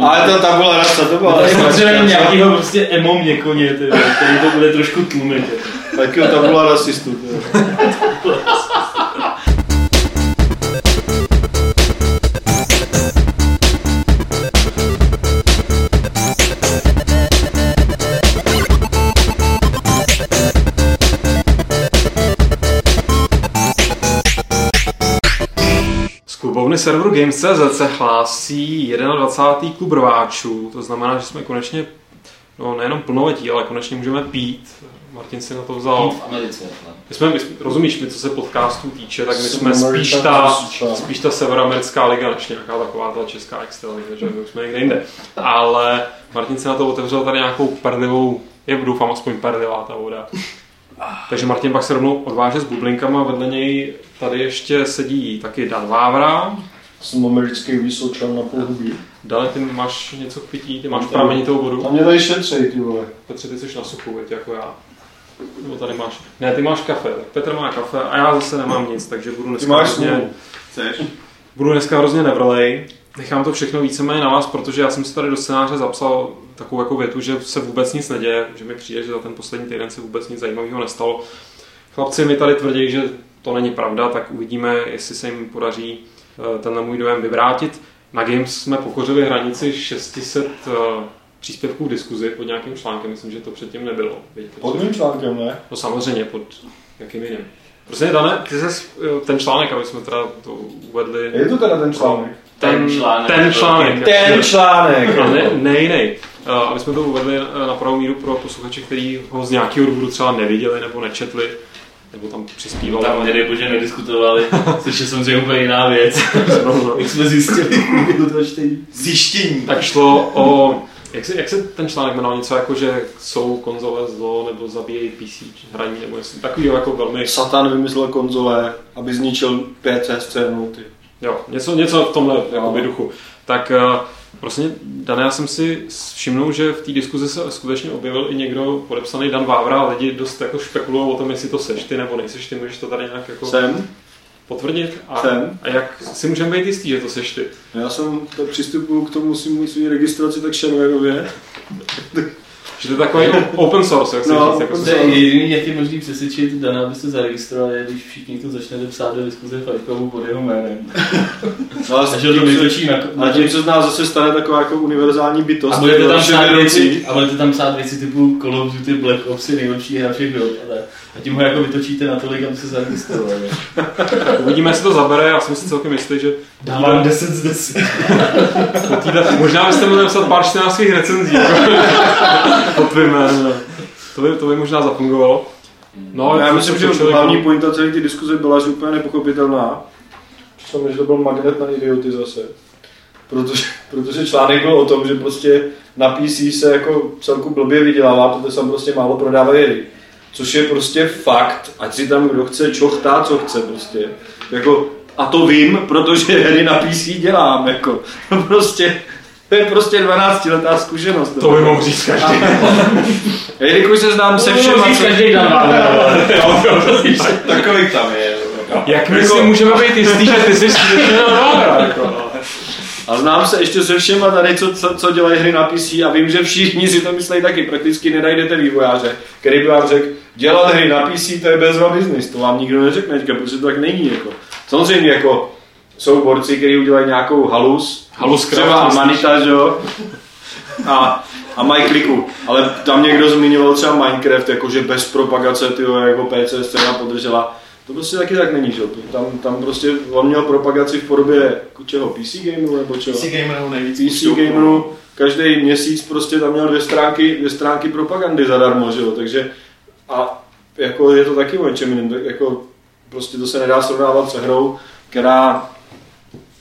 Ale to tabula rasa, to byla Tady potřebujeme nějakýho prostě emo měkoně, který to bude trošku tlumit. jako. Takého tabula rasistu. Klubovny serveru Games.cz se hlásí 21. klub rváčů, to znamená, že jsme konečně, no nejenom plnoletí, ale konečně můžeme pít. Martin si na to vzal. V Americe. My jsme, my rozumíš mi, co se podcastů týče, tak my jsme spíš ta, spíš ta severoamerická liga, než nějaká taková ta česká extraliga, že my už jsme někde jinde. Ale Martin si na to otevřel tady nějakou perdivou, je doufám aspoň perdivá ta voda. Takže Martin pak se rovnou odváže s bublinkama, vedle něj tady ještě sedí taky Dan Vávra. Jsem americký vysočan na půl Dale, ty máš něco k pití, ty máš Tam- pramenitou vodu. A mě tady šetřej, ty vole. Petře, ty jsi na suchu, věď, jako já. Nebo tady máš. Ne, ty máš kafe. Tak Petr má kafe a já zase nemám nic, takže budu Ty dneska máš hrozně. Chceš? budu dneska hrozně nevrlej. Nechám to všechno víceméně na vás, protože já jsem si tady do scénáře zapsal takovou jako větu, že se vůbec nic neděje, že mi přijde, že za ten poslední týden se vůbec nic zajímavého nestalo. Chlapci mi tady tvrdí, že to není pravda, tak uvidíme, jestli se jim podaří eh, tenhle můj dojem vyvrátit. Na Games jsme pokořili hranici 600 eh, příspěvků v diskuzi pod nějakým článkem, myslím, že to předtím nebylo. Víte, Pod mým článkem, ne? No samozřejmě, pod jakým jiným. Prostě Dane, ty jsi ten článek, aby jsme teda to uvedli. Je to teda ten článek? Ten, Ten článek. ten článek. Ten článek! A ne, ne jiný. Uh, aby jsme to uvedli eh, na pravou míru pro posluchače, kteří ho z nějakého důvodu třeba neviděli nebo nečetli, nebo tam přispívali. Tam nedej bože nediskutovali, což je samozřejmě úplně jiná věc. No, no. Jak jsme zjistili toho čtení. Zjištění. Tak šlo o... Jak se, jak se ten článek jmenoval? Něco jako, že jsou konzole zlo, nebo zabíjejí PC hraní, nebo něco takového jako velmi... Satan vymyslel konzole, aby zničil PC scénu, ty. Jo, něco, něco v tomhle jakoby, duchu. Tak uh, prostě, Dane, já jsem si všimnul, že v té diskuzi se skutečně objevil i někdo podepsaný Dan Vávra a lidi dost jako špekulují o tom, jestli to seš ty nebo nejseš ty, můžeš to tady nějak jako Jsem? potvrdit? A, Jsem. a jak si můžeme být jistý, že to seš ty? Já jsem tak přistupuju k tomu svým svým registraci tak šerverově. Že to je takový open source, jak se No, říct. Jako, To je jediný, jak je možný přesvědčit Dana, abyste zaregistrovali, když všichni to začnete psát do diskuze Fajkovu pod jeho jménem. No, A že to vytočí na, a tím se z nás zase stane taková jako univerzální bytost. a budete tam psát věci, a budete tam psát věci typu Call of Duty Black Ops je nejlepší hra všech dob. Ale, a tím ho jako vytočíte natolik, aby se zaregistrovali. uvidíme, jestli to zabere, já jsem si celkem jistý, že Dávám 10 z 10. po týdne, možná byste mohli napsat pár 14 recenzí jako, pod tvým jménem. To by, to by možná zafungovalo. No, Já myslím, že točili hlavní pointa celé ty diskuze byla, že úplně nepochopitelná. Přišlo mi, že to byl magnet na idioty zase. Protože, protože článek byl o tom, že prostě na PC se jako celku blbě vydělává, protože se tam prostě málo prodávají hry. Což je prostě fakt, ať si tam kdo chce čochtá, co chce prostě. Jako, a to vím, protože hry na PC dělám, jako. Prostě, to je prostě 12 letá zkušenost. To by mohl říct každý. Jelikož se znám se všema, co- každý Takový tam je. Jak my Jako- si můžeme být jistý, že ty jsi skutečně. A znám se ještě se všema tady, co, co, co dělají hry na PC a vím, že všichni si to myslí taky. Prakticky nenajdete vývojáře, který by vám řekl, dělat hry na PC to je bezva business. To vám nikdo neřekne, teďka, protože to tak není. Jako. Samozřejmě jako jsou borci, kteří udělají nějakou halus, Halus třeba? Amanita, že jo? A, a mají kliku. Ale tam někdo zmiňoval třeba Minecraft, jakože bez propagace, tyjo, jako PC scéna podržela. To prostě taky tak není, že jo? Tam, tam prostě on měl propagaci v podobě čeho, PC gameru nebo čeho? PC gamerů nejvíc. PC gameru každý měsíc prostě tam měl dvě stránky, dvě stránky propagandy zadarmo, že jo, takže a jako je to taky o něčem jiném, jako prostě to se nedá srovnávat s hrou, která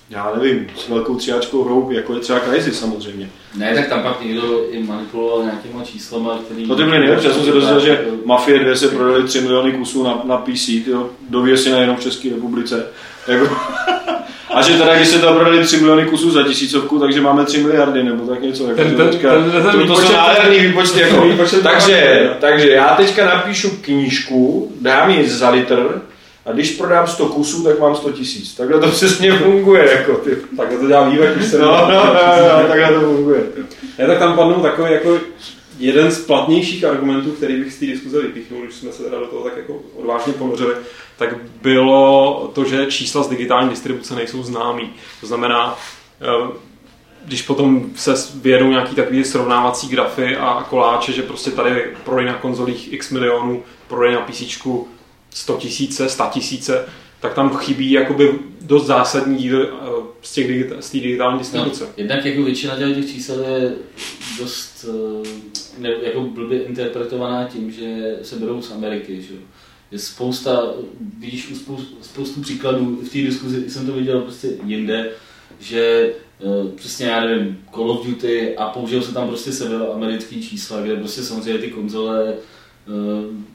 já nevím, s velkou třiáčkou hrou, jako je třeba Crysis samozřejmě. Ne, tak tam pak někdo i manipuloval nějakýma číslama, který... To ty byly nejlepší, já jsem se dozvěděl, že Mafie 2 se prodaly 3 miliony kusů na, na PC, tyjo, do věsina jenom v České republice. Jako, a že teda, když se to prodali 3 miliony kusů za tisícovku, takže máme 3 miliardy, nebo tak něco. Jako, Ten- ten- teďka, ten- ten to, to výpočet- jsou nádherný výpočty. Jako, výpočet takže, takže já teďka napíšu knížku, dám ji za litr, A když prodám 100 kusů, tak mám 100 tisíc. Takhle to přesně funguje. Jako ty. Takhle to dělá vývek, když se... No, no, no, no, takhle to funguje. Ne, tak tam padnou takový jako jeden z platnějších argumentů, který bych z té diskuze vypíchnul, když jsme se teda do toho tak jako odvážně ponořili, tak bylo to, že čísla z digitální distribuce nejsou známý. To znamená, eh, když potom se vyjedou nějaký takový srovnávací grafy a koláče, že prostě tady prodej na konzolích x milionů, prodej na PC 100 tisíce, 100 tisíce, tak tam chybí jakoby dost zásadní díl eh, z, těch digita- z té digitální distribuce. No, jednak jako většina těch čísel je dost eh, ne, jako blbě interpretovaná tím, že se berou z Ameriky. Že? Je spousta, vidíš u spoustu, spoustu příkladů, v té diskuzi jsem to viděl prostě jinde, že eh, přesně já nevím, Call of Duty a použil se tam prostě severoamerický čísla, kde prostě samozřejmě ty konzole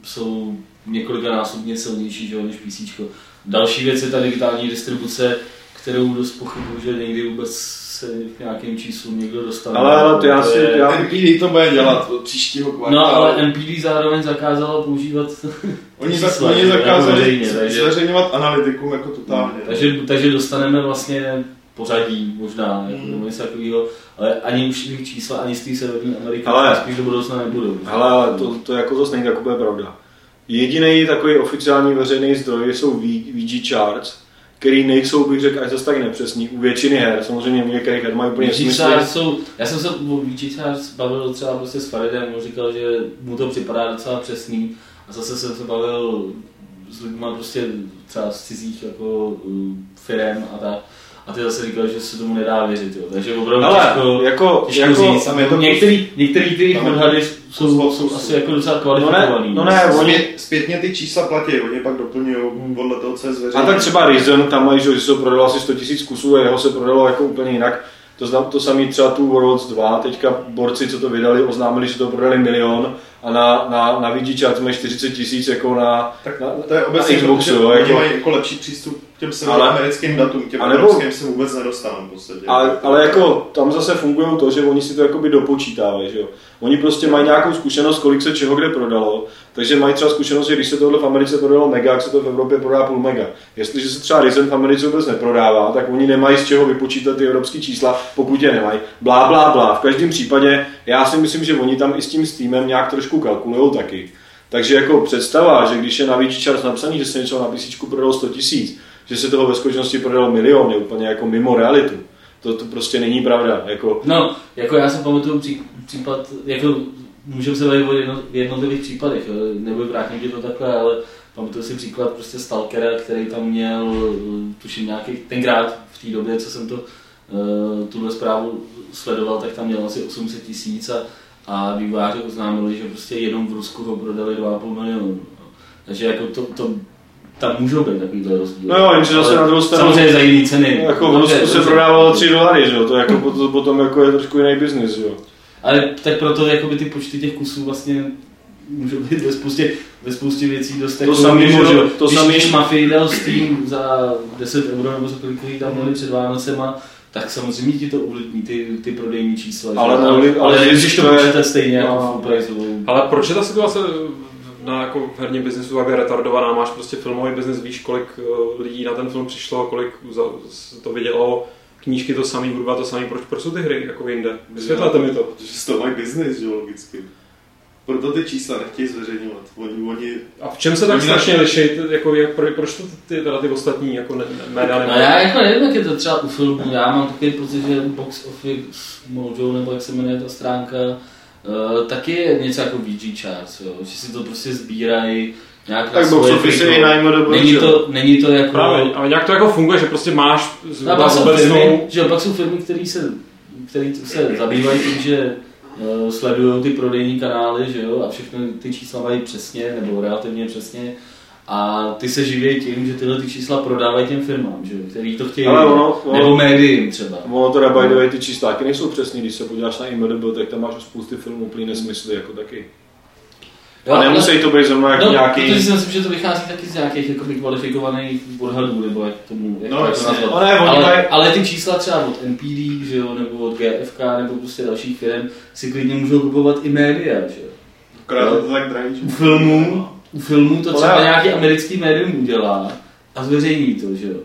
jsou několikanásobně silnější že než PC. Další věc je ta digitální distribuce, kterou dost pochybuju, že někdy vůbec se k nějakým číslům někdo dostane. Ale, ale to já si, je- já, NPD to bude dělat od příštího kvartálu. No ale MPD zároveň zakázalo používat Oni, za, oni jo, zakázali veřejně, takže- zveřejňovat analytikum jako totálně. takže, takže dostaneme vlastně pořadí možná, jako Mm. nebo něco takového, ale ani už těch čísla, ani z té severní Ameriky Ale- spíš do budoucna nebudou. hele, ale to, to jako zase není tak úplně pravda. Jediný takový oficiální veřejný zdroj jsou VG Charts, který nejsou, bych řekl, až zase tak nepřesný. U většiny her, samozřejmě u některých her mají úplně smysl. Jsou, já jsem se o VG Charts bavil třeba prostě s Faridem, on říkal, že mu to připadá docela přesný a zase jsem se bavil s lidmi prostě třeba z cizích jako uh, firem a tak. A ty zase říkal, že se tomu nedá věřit, jo. takže opravdu Ale těžko, jako, těžko jako, říct. tam je to- některý, některý ty to- odhady jsou, jsou kus- asi jako docela no kvalifikovaný. ne, no ne, oni, Zpět, zpětně ty čísla platí, oni pak doplňují podle toho, co je a zveřejněno. tak třeba Reason, tam mají, že se prodalo asi 100 000 kusů a jeho se prodalo jako úplně jinak. To, znam, to samý třeba tu Worlds 2, teďka borci, co to vydali, oznámili, že to prodali milion a na, na, na VG mají 40 tisíc jako na, Tak na, to je obecně, na Xboxu, jo, jako, mají jako lepší přístup k těm severoamerickým datům, k těm nebo- evropským se vůbec nedostanou v podstatě. ale, ale jako tam zase fungují to, že oni si to jakoby dopočítávají, že jo. Oni prostě mají nějakou zkušenost, kolik se čeho kde prodalo, takže mají třeba zkušenost, že když se tohle v Americe prodalo mega, jak se to v Evropě prodá půl mega. Jestliže se třeba Ryzen v Americe vůbec neprodává, tak oni nemají z čeho vypočítat ty evropské čísla, pokud je nemají. Blá, blá, blá. V každém případě já si myslím, že oni tam i s tím Steamem nějak trošku kalkulují taky. Takže jako představa, že když je na Charts napsaný, že se něco na PC prodalo 100 tisíc, že se toho ve skutečnosti prodalo milion, je úplně jako mimo realitu. To, to prostě není pravda. Jako, No, jako já si pamatuju pří, případ, jako můžeme se bavit o jedno, jednotlivých případech, jo, nebo vrátím to takhle, ale pamatuju si příklad prostě Stalkera, který tam měl, eh, tuším nějaký, tenkrát v té době, co jsem to, uh, tuhle zprávu sledoval, tak tam měl asi 800 tisíc a, a vývojáři oznámili, že prostě jenom v Rusku ho prodali 2,5 milionu. Takže jako to, to tam můžou být takovýhle rozdíl. No jo, jenže zase Ale na druhou stranu- Samozřejmě za jiný ceny. jako v Rusku se prodávalo 3 dolary, že jo? To jako potom, potom jako je trošku jiný biznis, jo? Ale tak proto jakoby ty počty těch kusů vlastně můžou být ve spoustě, ve spoustě věcí dost jako samý, mimo, že to když, samý- když Mafii dal Steam za 10 euro nebo za kolik tam měli před Vánocema, tak samozřejmě ti to ovlivní ty, ty prodejní čísla. že Ale neovliv- ale, ale ale když to počítat stejně jako no. full price. Ale proč je ta situace na jako v herním biznesu takhle retardovaná? Máš prostě filmový biznes, víš, kolik eh, lidí na ten film přišlo, kolik to vydělalo, knížky to samý, hudba to samý, proč, proč jsou ty hry jako jinde? Vysvětlete mi to. Protože z toho mají business, že jo, logicky. Proto ty čísla nechtějí zveřejňovat. Oni, oni A v čem se tak strašně liší, jako, jak, pro, proč to ty, teda ty ostatní jako ne, ne, média No nemají? já jako nevím, jak je to třeba u filmů, já mám takový pocit, že Box Office Mojo, nebo jak se jmenuje ta stránka, uh, taky je něco jako VG Charts, jo? že si to prostě sbírají nějak Tak box office je IMDb, Není to, není to jako... Právě, ale nějak to jako funguje, že prostě máš a pak jsou obecnou... firmy, že pak jsou firmy, které se, který se zabývají tím, že sledují ty prodejní kanály, že jo, a všechny ty čísla mají přesně, nebo relativně přesně. A ty se živí tím, že tyhle ty čísla prodávají těm firmám, že který to chtějí, Ale ono- ono- nebo médiím třeba. Ono teda by the way, ty čísla taky nejsou přesný, když se podíváš na IMDb, tak tam máš spousty filmů úplný nesmysly, jako taky. A nemusí to být zrovna jako no, nějaký... protože si myslím, že to vychází taky z nějakých jakoby, kvalifikovaných odhadů, nebo jak tomu, jak No, to jasně. oni ale, mají- ale ty čísla třeba od NPD, že jo, nebo od GFK, nebo prostě dalších firm si klidně můžou kupovat i média, že jo. akorát to tak drahý, U filmů, u filmů to Ale- třeba nějaký americký médium udělá a zveřejní to, že jo.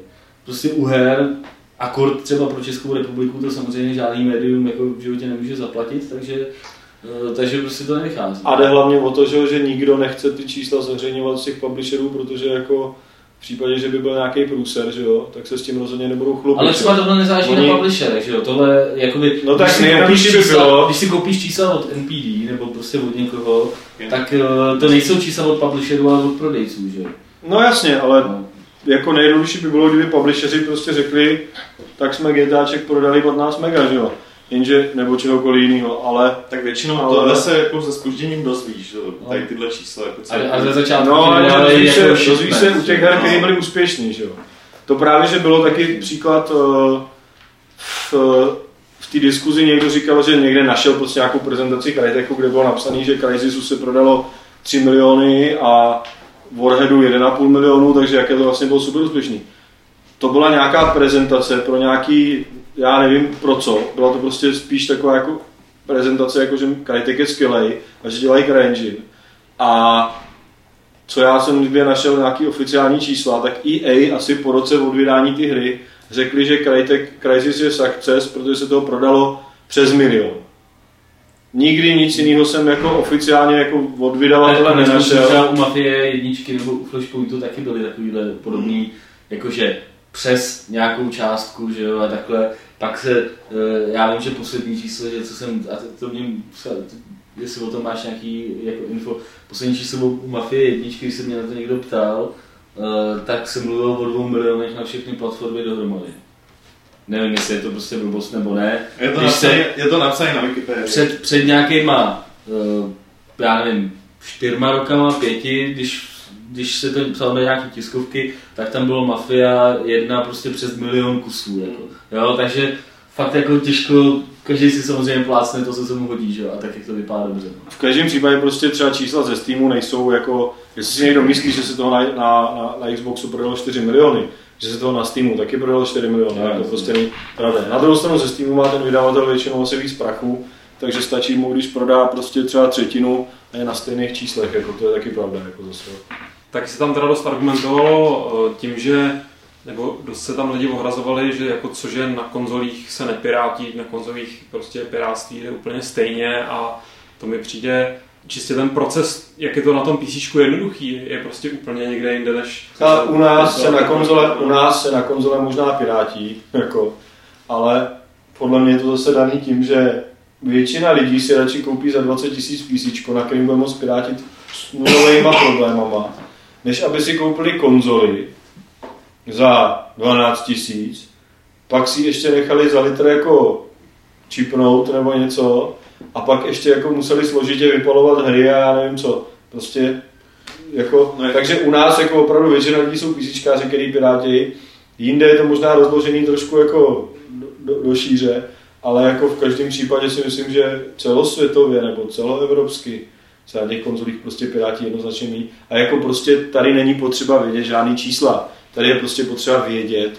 Prostě u her a kort třeba pro Českou republiku to samozřejmě žádný médium jako v životě nemůže zaplatit, takže, takže prostě to nevychází. A jde hlavně o to, že, že nikdo nechce ty čísla zveřejňovat z těch publisherů, protože jako v případě, že by byl nějaký průser, že jo, tak se s tím rozhodně nebudou chlubit. Ale třeba tohle nezáleží Oni- na publisherech, že jo, tohle jakoby, No tak když si nejjednodušší koupíš by čísla, bylo- když si koupíš čísla od NPD nebo prostě od někoho, Je. tak eh, to nejsou čísla od publisherů, ale od prodejců, že jo. No jasně, ale No. jako nejjednodušší by bylo, kdyby publisheri prostě řekli, tak jsme GTAček prodali 15 mega, že jo. Jenže, nebo čehokoliv jiného, ale Tak většinou Ale- tohle se jako se spožděním dozvíš, No. tady tyhle čísla. Jako A, a ze začátku No, ale dozvíš se, jako dozvíš se u těch že her, které byly úspěšný, že jo. To právě, že bylo taky příklad eh, v, v té diskuzi někdo říkal, že někde našel prostě nějakou prezentaci Crytechu, kde bylo napsané, že Crysisu se prodalo 3 miliony a Warheadu 1,5 milionu, takže jaké to vlastně bylo super úspěšný. To byla nějaká prezentace pro nějaký, já nevím pro co, byla to prostě spíš taková jako prezentace, jako že Crytek je skvělej a že dělají CryEngine. A co já jsem někde našel nějaký oficiální čísla, tak EA asi po roce od vydání té hry řekli, že Crytek, Crysis je success, protože se toho prodalo přes milion. Nikdy nic jiného jsem jako oficiálně jako od vydavatele nenašel. Třeba u Mafie jedničky nebo u Flashpointu taky byly takovýhle podobný, jakože přes nějakou částku, že jo, a takhle. Pak se, eh, já vím, že poslední číslo, že co jsem, a to, mě, jestli o tom máš nějaký jako info, poslední číslo u Mafie jedničky, když se mě na to někdo ptal, eh, tak jsem mluvil o dvou milionech na všechny platformy dohromady. Nevím, jestli je to prostě blbost nebo ne. Je to, Když se- je to napsané na Wikipedii. před, před nějakýma, uh, já nevím, čtyřma rokama, pěti, když, když se to psalo na nějaké tiskovky, tak tam bylo Mafia jedna prostě přes milion kusů. Jako. Jo, takže fakt jako těžko, každý si samozřejmě plácne to, co se mu hodí, že? jo, a tak jak to vypadá dobře. no. V každém případě prostě třeba čísla ze Steamu nejsou jako, jestli si někdo myslí, že se toho na, na, na, na Xboxu prodalo 4 miliony, že se toho na Steamu taky prodalo 4 miliony, No, to jasně. prostě není pravda. Na druhou stranu ze Steamu má ten vydavatel většinou asi víc prachu, takže stačí mu, když prodá prostě třeba třetinu a je na stejných číslech, jako to je taky pravda, jako zase. Taky se tam teda dost argumentovalo eh, tím, že nebo dost se tam lidi ohrazovali, že jako cože na konzolích se nepirátí, na konzolích prostě pirátství jde úplně stejně a to mi přijde čistě ten proces, jak je to na tom PC jednoduchý, je prostě úplně někde jinde než... A u nás se na konzole, u nás se na konzole možná pirátí, jako, ale podle mě je to zase daný tím, že většina lidí si radši koupí za 20 tisíc PC, na kterým bude moct pirátit s nulovýma problémama, než aby si koupili konzoli za 12 tisíc, pak si ještě nechali za litr jako čipnout nebo něco a pak ještě jako museli složitě vypalovat hry a já nevím co. Prostě jako, No je- takže u nás jako opravdu většina lidí jsou písíčkáři, který pirátějí. Jinde je to možná rozložený trošku jako do, do, do šíře, ale jako v každém případě si myslím, že celosvětově nebo celoevropsky na těch konzolích prostě pirátí jednoznačně méně. A jako prostě tady není potřeba vědět žádný čísla. Tady je prostě potřeba vědět,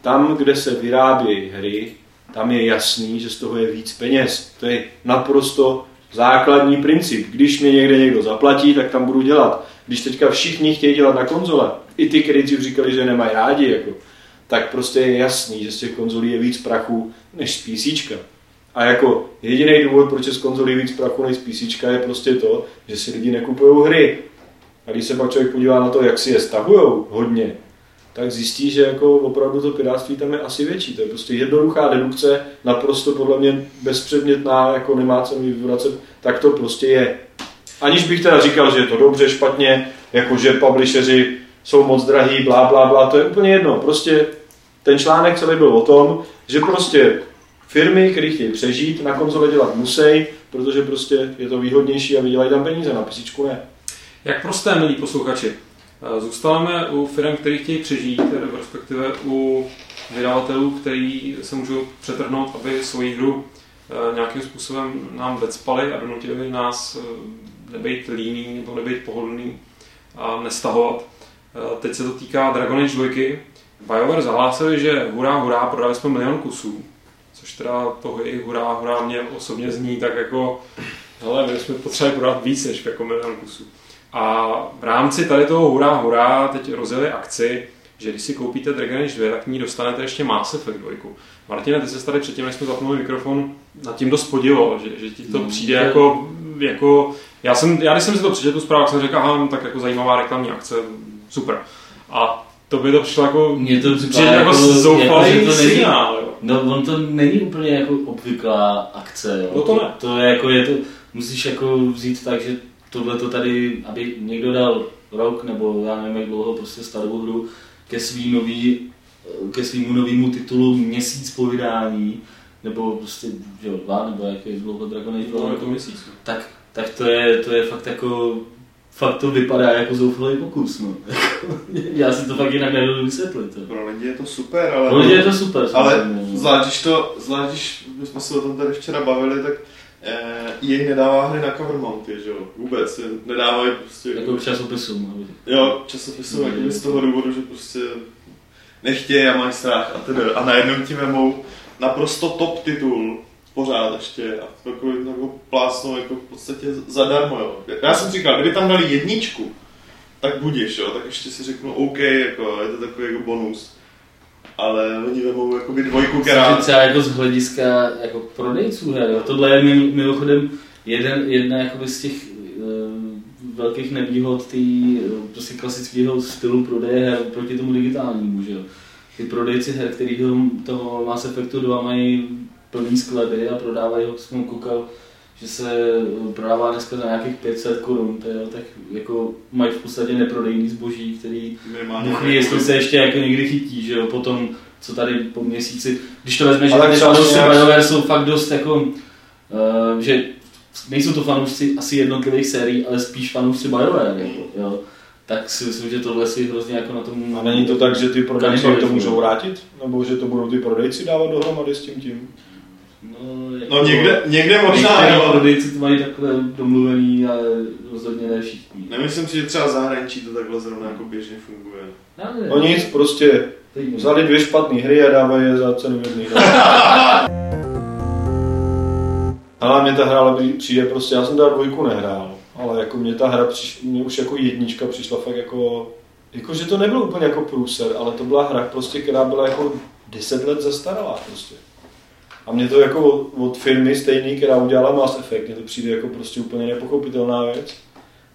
tam, kde se vyrábějí hry, tam je jasný, že z toho je víc peněz. To je naprosto základní princip. Když mě někde někdo zaplatí, tak tam budu dělat. Když teďka všichni chtějí dělat na konzole, i ty, kteří dřív říkali, že nemají rádi, jako, tak prostě je jasný, že z těch konzolí je víc prachu než z PC. A jako jediný důvod, proč je z konzolí víc prachu než z PC, je prostě to, že si lidi nekupují hry. A když se pak člověk podívá na to, jak si je stahujou hodně, tak zjistí, že jako opravdu to pirátství tam je asi větší. To je prostě jednoduchá dedukce, naprosto podle mě bezpředmětná, jako nemá cenu ji vyvracet, tak to prostě je. Aniž bych teda říkal, že je to dobře, špatně, jako že publisheri jsou moc drahý, blá, blá, blá, to je úplně jedno. Prostě ten článek celý byl o tom, že prostě firmy, které chtějí přežít, na konzole dělat musí, protože prostě je to výhodnější a vydělají tam peníze, na písíčku ne. Jak prosté, milí posluchači. Eh, Zůstáváme u firm, které chtějí přežít, respektive u vydavatelů, který se můžou přetrhnout, aby svoji hru eh, nějakým způsobem nám vecpali a donutili nás eh, nebejt líný nebo nebejt pohodlný a nestahovat. Eh, Teď se to týká Dragon Age 2. BioWare zahlásili, že hurá, hurá, prodali jsme milion kusů. Což teda toho jejich hurá, hurá mě osobně zní tak jako hele, my jsme potřebovali prodat víc než jako milion kusů. A v rámci tady toho hurá hurá teď rozjeli akci, že když si koupíte Dragon Age 2, tak k ní dostanete ještě Mass Effect 2. Martina, ty se tady předtím, než jsme zapnuli mikrofon, nad tím dost podíval, že, že ti to přijde to- jako, jako já, jsem, já když jsem si to přečetl tu zprávu, jsem řekl, aha, tak jako zajímavá reklamní akce, super. A to by to přišlo jako, Mně to připadá jako, jako, zoufalý jako, že to není. No, on to není úplně jako obvyklá akce, jo. No to ne. To je jako, je to, musíš jako vzít tak, že tohle to tady, aby někdo dal rok, nebo já nevím, jak dlouho, prostě starou hru, ke svý nový, ke svýmu novému titulu měsíc po vydání, nebo prostě, že jo, dva, nebo jak je dlouho Dragon Age No, to měsíc. tak, tak to je, to je fakt jako, fakt to vypadá jako zoufalý pokus, no. já si to fakt jinak nedovedu vysvětlit. jo. Pro lidi je to super, ale... Pro lidi je to super, Ale samozřejmě, no. zvlášť, když to, zvlášť, když my jsme se o tom tady včera bavili, tak eh, jej nedává hry na cover mounty, že jo? Vůbec, nedávají prostě... Jako k časopisům. aby- Jo, časopisu, jako z toho důvodu, že prostě nechtějí a mají strach a tedy. A najednou ti vemou naprosto top titul, pořád ještě a takový jako plásnou jako v podstatě zadarmo, jo. Já jsem říkal, kdyby tam dali jedničku, tak budeš, jo, tak ještě si řeknu OK, jako, je to takový jako bonus. Ale oni vemou jakoby dvojku, která... třeba jako z hlediska jako prodejců her, jo. tohle je mimo- mimochodem jeden, jedna jakoby z těch uh, velkých nevýhod tý, uh, prostě klasického stylu prodeje her proti tomu digitálnímu, že jo. Ty prodejci her, který toho, toho Mass Effectu 2 mají plný sklady a prodávají ho, jsem koukal, že se eh, prodává dneska za nějakých 500 korun, to je, tak jako mají v podstatě neprodejný zboží, který minimálně Bůh ví, jestli se ještě jako někdy chytí, že jo, potom, co tady po měsíci, když to vezmeš, že ty třeba fanoušci BioWare jsou fakt dost jako, uh, že nejsou to fanoušci asi jednotlivých sérií, ale spíš fanoušci BioWare, jako, jo. Tak si myslím, že tohle si hrozně jako na tom... A není to tak, že ty prodejci to můžou vrátit? Nebo že to budou ty prodejci dávat dohromady s tím tím? No, jako, No někde, někde možná, jo. prodejci to mají takhle domluvený, ale rozhodně ne všichni. Nemyslím si, že třeba v zahraničí to takhle zrovna jako běžně funguje. No nic, prostě vzali dvě špatné hry a dávají je za cenu jedný. No. Ale mě ta hra ale přijde prostě, já jsem teda dvojku nehrál, ale jako mě ta hra přiš, mě už jako jednička přišla fakt jako, jako že to nebyl úplně jako průser, ale to byla hra prostě, která byla jako 10 let zastaralá prostě. A mě to jako od, od firmy stejný, která udělala Mass Effect, mně to přijde jako prostě úplně nepochopitelná věc.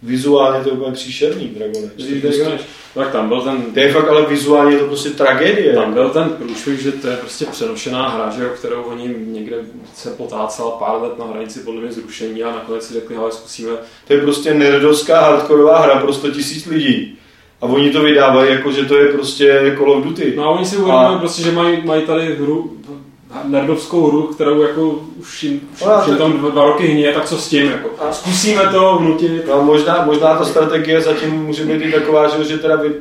Vizuálně to je úplně příšerný Dragon Age. To, prostě, Tak tam byl ten, to je fakt ale vizuálně je to prostě tragédie. tam byl ten průšvih, že to je prostě přenošená hra, že kterou oni někde se potácela pár let na hranici podle mě zrušení a nakonec si řekli, hele, zkusíme To je prostě nerdovská hardkorová hra pro 100 tisíc lidí. A oni to vydávají jako, že to je prostě Call of Duty. No a oni si uvědomují A- prostě, že mají, mají tady hru, nerdovskou hru, kterou jako už jim, už, No už jim tam dva, dva roky hníje, tak co s tím? Jako? Zkusíme to vnutit. No, možná, možná ta strategie zatím může být i taková, že, že, teda vy,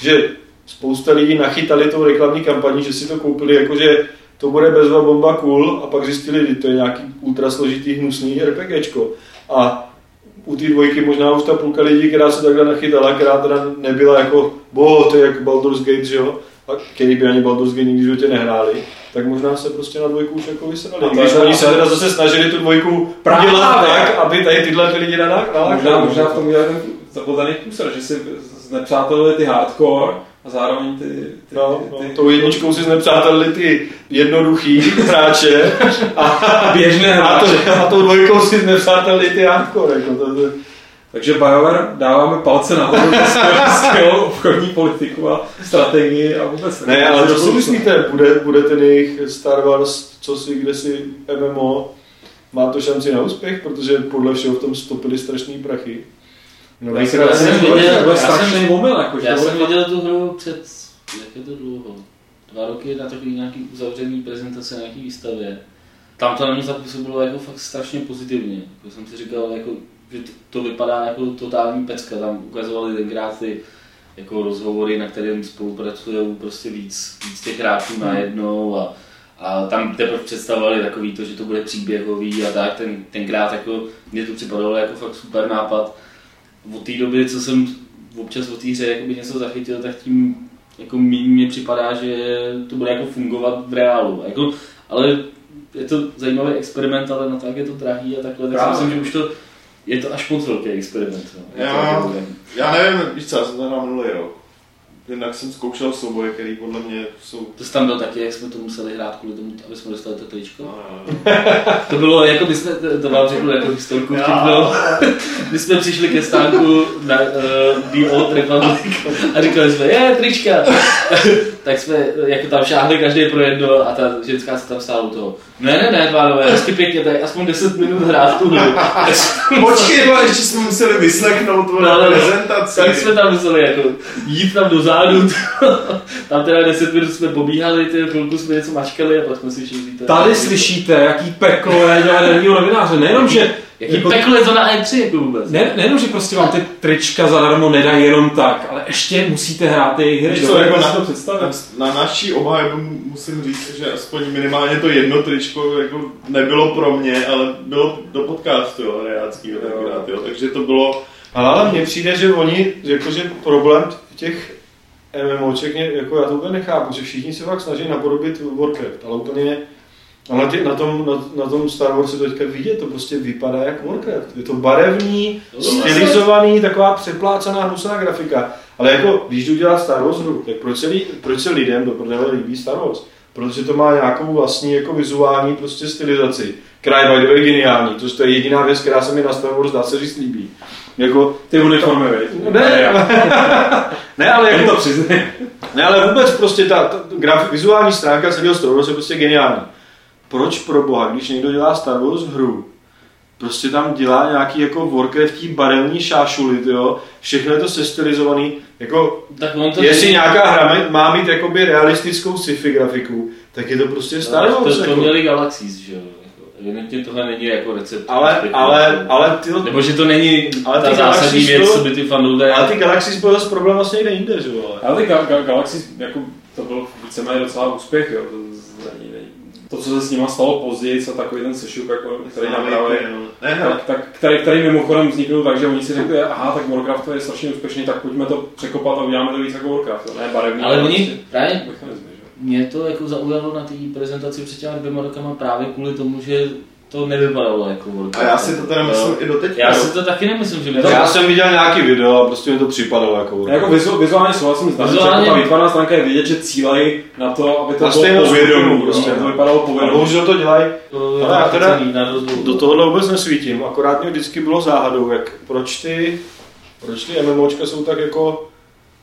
že spousta lidí nachytali tou reklamní kampaní, že si to koupili jako, že to bude bezva bomba cool a pak zjistili, že to je nějaký ultra složitý hnusný RPGčko. A u té dvojky možná už ta půlka lidí, která se takhle nachytala, která teda nebyla jako, bo, to je jak Baldur's Gate, že jo, a který by ani Baldur's Gate nikdy v životě nehráli, tak možná se prostě na dvojku už jako vysrali. A Když oni se teda zase snažili tu dvojku Právě. udělat tak, aby tady tyhle ty lidi nalákali. Možná, možná v tom je ten zapodaný průser, že si znepřátelili ty hardcore a zároveň ty, ty, No, ty, no, ty, tou jedničkou si znepřátelili ty jednoduchý hráče a, běžné a, to, hráče. a tou dvojkou si znepřátelili ty hardcore. Jako to, to, Takže BioWare dáváme palce nahoru skvělou- obchodní politiku a strategii a vůbec ne, ale co si myslíte, bude, bude ten jejich Star Wars, co si, kde si MMO, má to šanci na úspěch, protože podle všeho v tom stopili strašný prachy. No, Já jsem- výkrát- já jsem viděl- viděl, já strašný jsem- mobil, jako, že Já jsem viděl tu hru před, jak je to dlouho, dva roky na takový nějaký uzavřený prezentace na nějaký výstavě. Tam to na mě zapůsobilo jako fakt strašně pozitivně. Jako jsem si říkal, jako, že to, to vypadá jako totální pecka. Tam ukazovali tenkrát ty jako rozhovory, na kterém spolupracují prostě víc, víc těch hráčů najednou a, a tam teprve představovali takový to, že to bude příběhový a tak. Ten, tenkrát jako, mě to připadalo jako fakt super nápad. Od té doby, co jsem občas o té hře něco zachytil, tak tím jako mně připadá, že to bude jako fungovat v reálu. Jako, ale je to zajímavý experiment, ale na to, jak je to drahý a takhle, tak si myslím, že už to je to až moc velký experiment. No. Já- Já nevím, víš co, já jsem to hrál minulý rok. Jinak jsem zkoušel souboje, který podle mě jsou... To jsi tam byl taky, jak jsme to museli hrát kvůli tomu, aby jsme dostali to tričko. No, no, no. To bylo, jako my jsme, to vám řeknu jako historku vtipnou. My jsme přišli ke stánku na uh, The Old Republic a říkali jsme, je, trička. tak jsme jako tam šáhli každý pro jedno a ta ženská se tam stála u toho. Ne, ne, ne, pánové, hezky pěkně, tady aspoň 10 minut hrát tu hru. Počkej, ještě jsme museli vyslechnout tu No, prezentaci. Tak jsme tam museli jako jít tam dozadu. tam teda 10 minut jsme pobíhali, ty chvilku jsme něco mačkali a pak jsme si to- Tady slyšíte, jaký peklo je dělat herního novináře. Nejenom, že Jaký jako- peklo je to na E3 jako vůbec. Ne, nejenom, že prostě vám ty trička zadarmo nedají jenom tak, ale ještě musíte hrát ty hry. Víš co, jako na, to představit? na, na naší obhajobu musím říct, že aspoň minimálně to jedno tričko jako nebylo pro mě, ale bylo do podcastu, jo, reáckýho tenkrát, jo, takže to bylo, Ale, ale mně přijde, že oni, jakože problém těch MMOček, mě- jako já to úplně nechápu, že všichni se fakt snaží napodobit Warcraft, ale úplně ale ty, na, tom, na, na tom Star Warsu teďka vidět, to prostě vypadá jak Warcraft. Je to barevný, stylizovaný, taková přeplácaná hnusná grafika. Ale jako, když jdu dělat Star Wars hru, tak proč se, proč se lidem do prdele líbí Star Wars? Protože to má nějakou vlastní jako vizuální prostě stylizaci, která je by the way geniální. To, to je jediná věc, která se mi na Star Wars dá se říct líbí. Jako, Ty uniformy, viď? ne, ne, ale Jen jako, to přiznej. ne, ale vůbec prostě ta, ta graf, vizuální stránka celého Star Wars je prostě geniální. Proč pro boha, když někdo dělá Star Wars hru, prostě tam dělá nějaký jako Warcraftí barevný šášuly, jo, všechno je to sestylizovaný, jako Tak on to jestli není- nějaká hra má- mít jakoby realistickou sci-fi grafiku, tak je to prostě Star No, Wars. to, to jako. měli Galaxies, že jo. Evidentně tohle není jako recept. Ale, ale, ale ty, Nebo že to není Ale ta ty zásadní věc, co by ty fanoušci... ale ty Galaxies byl zase problém vlastně někde jinde, že jo. ale- Ale ty Ga- Ga- Galaxy, jako, to byl víceméně docela úspěch, jo. To, není, není. to, co se s nima stalo později, co takový ten sešup, jako, který nabrali, ne, hele, tak, tak, který, který mimochodem vzniknul tak, že oni si řekli, aha, tak Warcraft je strašně úspěšný, tak pojďme to překopat a uděláme to víc jako Warcraft, jo. ne barevný. Ale oni prostě právě že? Mě to jako zaujalo na té prezentaci před těma dvěma rokama právě kvůli tomu, že to nevypadalo jako a já si to teda myslím i doteď. Já si to taky nemyslím, že by to... Já jsem viděl nějaký video a prostě mi to připadalo jako Jako vizu, vizuálně souhlasím s Vizuálně- jako ta výtvarná stránka je vidět, že cílejí na to, aby to bylo povědomí, prostě, prostě, to no. vypadalo A povědomí. bohužel to dělají. to já teda. Do tohohle vůbec nesvítím, akorát mě vždycky bylo záhadou, jak proč ty, proč ty MMOčka jsou tak jako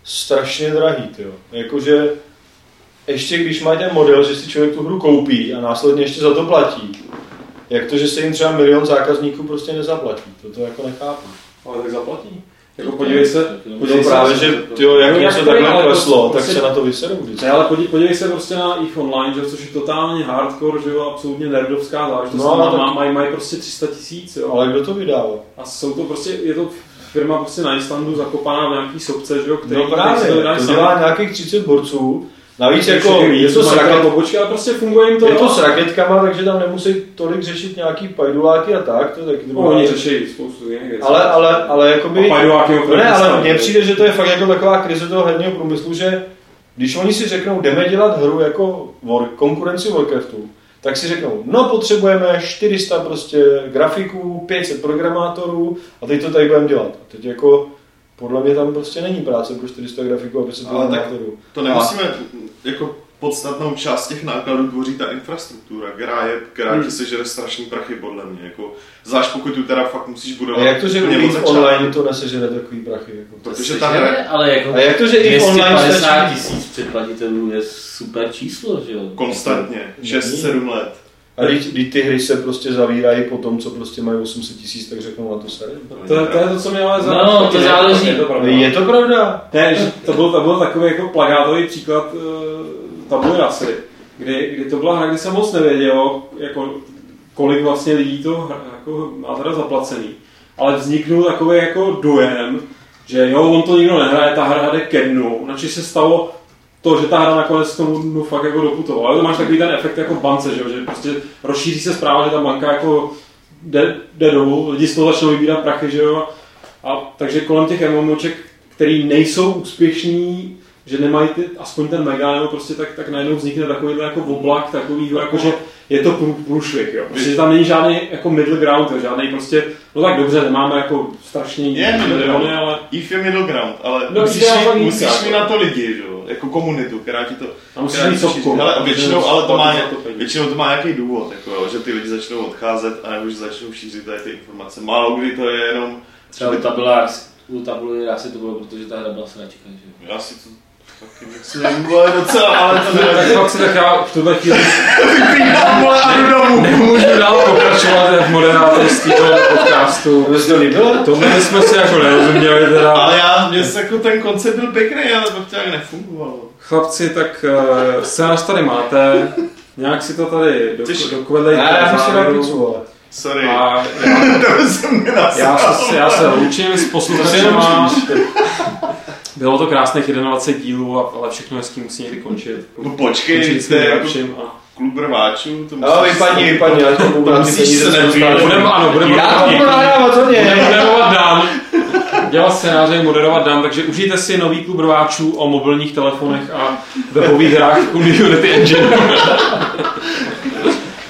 strašně drahý, tyjo. Jakože ještě když mají ten model, že si člověk tu hru koupí a následně ještě za to platí, jak to, že se jim třeba milion zákazníků prostě nezaplatí, to to jako nechápu. Ale tak zaplatí. Jako podívej se, podívej se, právě, že tyjo, jak něco jak takhle ale kleslo, tak prostě- se na to vyserou vždycky. Ne, ale podívej, podívej se prostě na EVE Online, že, což je totálně hardcore, že jo, absolutně nerdovská záležitost. No, No, tak- má, mají, mají prostě 300 tisíc, jo. Ale kdo to vydává? A jsou to prostě, je to firma prostě na Islandu zakopaná v nějaký sobce, že jo, který, No právě, který to dělá nějakých 30 borců, navíc jako, je to s raket, pobočky, ale prostě funguje jim to. Je to jo. s raketkama, takže tam nemusí tolik řešit nějaký pajduláky a tak, to taky No, oni řeší spoustu jiných věcí. ale, ale, ale jakoby... A pajduláky No ne, ale mně přijde, že to je fakt jako taková krize toho herního průmyslu, že když oni si řeknou, jdeme dělat hru jako war, konkurenci Warcraftu, tak si řeknou, no potřebujeme 400 prostě grafiků, 500 programátorů a teď to tady budeme dělat. A teď jako podle mě tam prostě není práce pro 400 grafiků a 500 Ale tak- programátorů. To nemusíme, jako podstatnou část těch nákladů tvoří ta infrastruktura, která, je, která Hmm. ti sežere strašný prachy podle mě. Jako, zvlášť pokud tu teda fakt musíš A budovat jak to, že začátku. online to nesežere takový prachy? Jako. Protože ta hra, ale jako A jak to, že i online 250 stačí? tisíc předplatitelů je super číslo, že jo? konstantně, 6-7 let. A když, když ty hry se prostě zavírají po tom, co prostě mají 800 tisíc, tak řeknou na to sere. To, je- to je to, co mě ale No, zajímá. to Je záleží. Je to pravda. Je to pravda. Ne, že to byl, to byl takový jako plagátový příklad uh, tabule rasy, kdy, kdy to byla hra, kdy se moc nevědělo, jako, kolik vlastně lidí to hra- jako, má teda zaplacený. Ale vzniknul takový jako dojem, že jo, on to nikdo nehraje, ta hra jde ke dnu. Načež se stalo to, že ta hra nakonec tomu dnu fakt jako doputovala. Ale to máš takový ten efekt jako v bance, že, že prostě rozšíří se zpráva, že ta banka jako jde, jde dolů, lidi z toho začnou vybírat prachy, že jo. A takže kolem těch MMOček, který nejsou úspěšní že nemají ty, aspoň ten mega, nebo prostě tak, tak najednou vznikne takový jako oblak, takový, jako že je to prů, průšvih, jo. Prostě tam není žádný jako middle ground, jo, žádný prostě, no tak dobře, nemáme jako strašně Je middle miliony, ground. ale Eve je middle ground, ale No, musíš, mít, musíš mít na to lidi, že jo? Jako komunitu, která ti to... a musíš mít sopku. Hele, a většinou, ale to má, většinou to má nějaký důvod, jako, jo, že ty lidi začnou odcházet, anebo že začnou šířit tady ty informace. Málo kdy to je jenom... Třeba u tabulář, u tabuly asi to bylo, protože ta hra byla sračka, že jo. Já si to taky vole, docela, ale to Tak fakt si tak já v tuhle chvíli Vypínám, vole, a jdu domů. nemůžu dál pokračovat v moderátorství toho podcastu. To se to líbilo? Tohle jsme si jako nerozuměli teda. Ale já, mě se jako ten koncept byl pěkný, ale to nějak nefungovalo. Chlapci, tak uh, scénář tady máte. Nějak si to tady do, Což- dokvedlejte. Ne, já na závěru. pizzu. Sorry. A já, to jsem já, se, já se loučím s To si posluchačema. Bylo to krásných 21 dílů, a- ale všechno hezký musí někdy končit. No počkej, Končit to je tím jako a... klub rváčů. To No, vypadni, vypadni, já to Musíš peníze se nebýt. Budeme, ano, budeme Já budu nahrávat hodně. Budeme moderovat Dan. Dělat scénáře, moderovat Dan, takže užijte si nový klub rváčů o mobilních telefonech a webových hrách Unity Engine.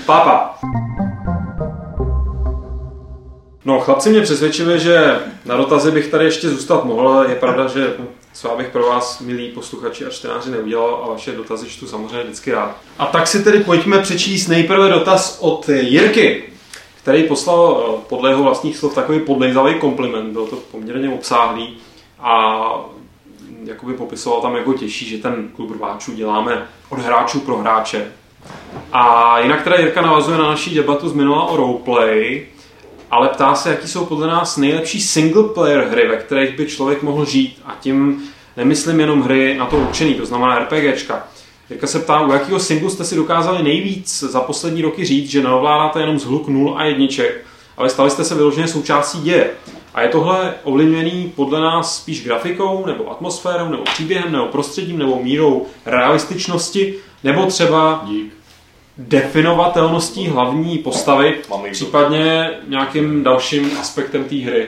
Papa. No, chlapci mě přesvědčili, že na dotazy bych tady ještě zůstat mohl. Je pravda, že co bych pro vás, milí posluchači a čtenáři, neudělal a vaše dotazy čtu samozřejmě vždycky rád. A tak si tedy pojďme přečíst nejprve dotaz od Jirky, který poslal eh, podle jeho vlastních slov takový podlejzavý kompliment. Byl to poměrně obsáhlý a mm, jakoby popisoval tam jako těší, že ten klub rváčů děláme od hráčů pro hráče. A jinak teda Jirka navazuje na naší debatu z minula o roleplay, ale ptá se, jaký jsou podle nás nejlepší single player hry, ve kterých by člověk mohl žít. A tím nemyslím jenom hry na to určený, to znamená RPGčka. Jirka se ptá, u jakého singlu jste si dokázali nejvíc za poslední roky říct, že neovládáte jenom zhluk nul a jedniček, ale stali jste se vyloženě součástí děje. A je tohle ovlivněný podle nás spíš grafikou, nebo atmosférou, nebo příběhem, nebo prostředím, nebo mírou realističnosti, nebo třeba Dík. Definovatelností hlavní postavy, případně nějakým dalším aspektem té hry.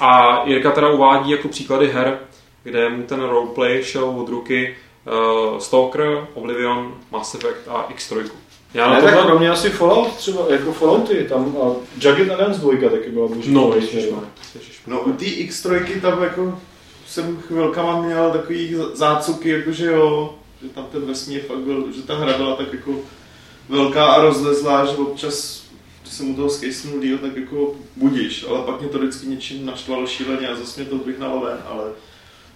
A Jirka teda uvádí jako příklady her, kde mu ten roleplay šel od ruky uh, Stalker, Oblivion, Mass Effect a X3. Já na Ne, tak tohle... pro mě asi Fallout třeba, jako Fallouty, tam a Jagged Alliance 2 taky byla můžu No. No u té X3 tam jako jsem chvilkama měl takový zácuky, jakože jo, že tam ten vesmír fakt byl, že ta hra byla tak jako velká a rozlezlá, že občas když jsem u toho skejsnul díl, tak jako budíš, ale pak mě to vždycky něčím naštvalo šíleně a zase mě to vyhnalo ven, ale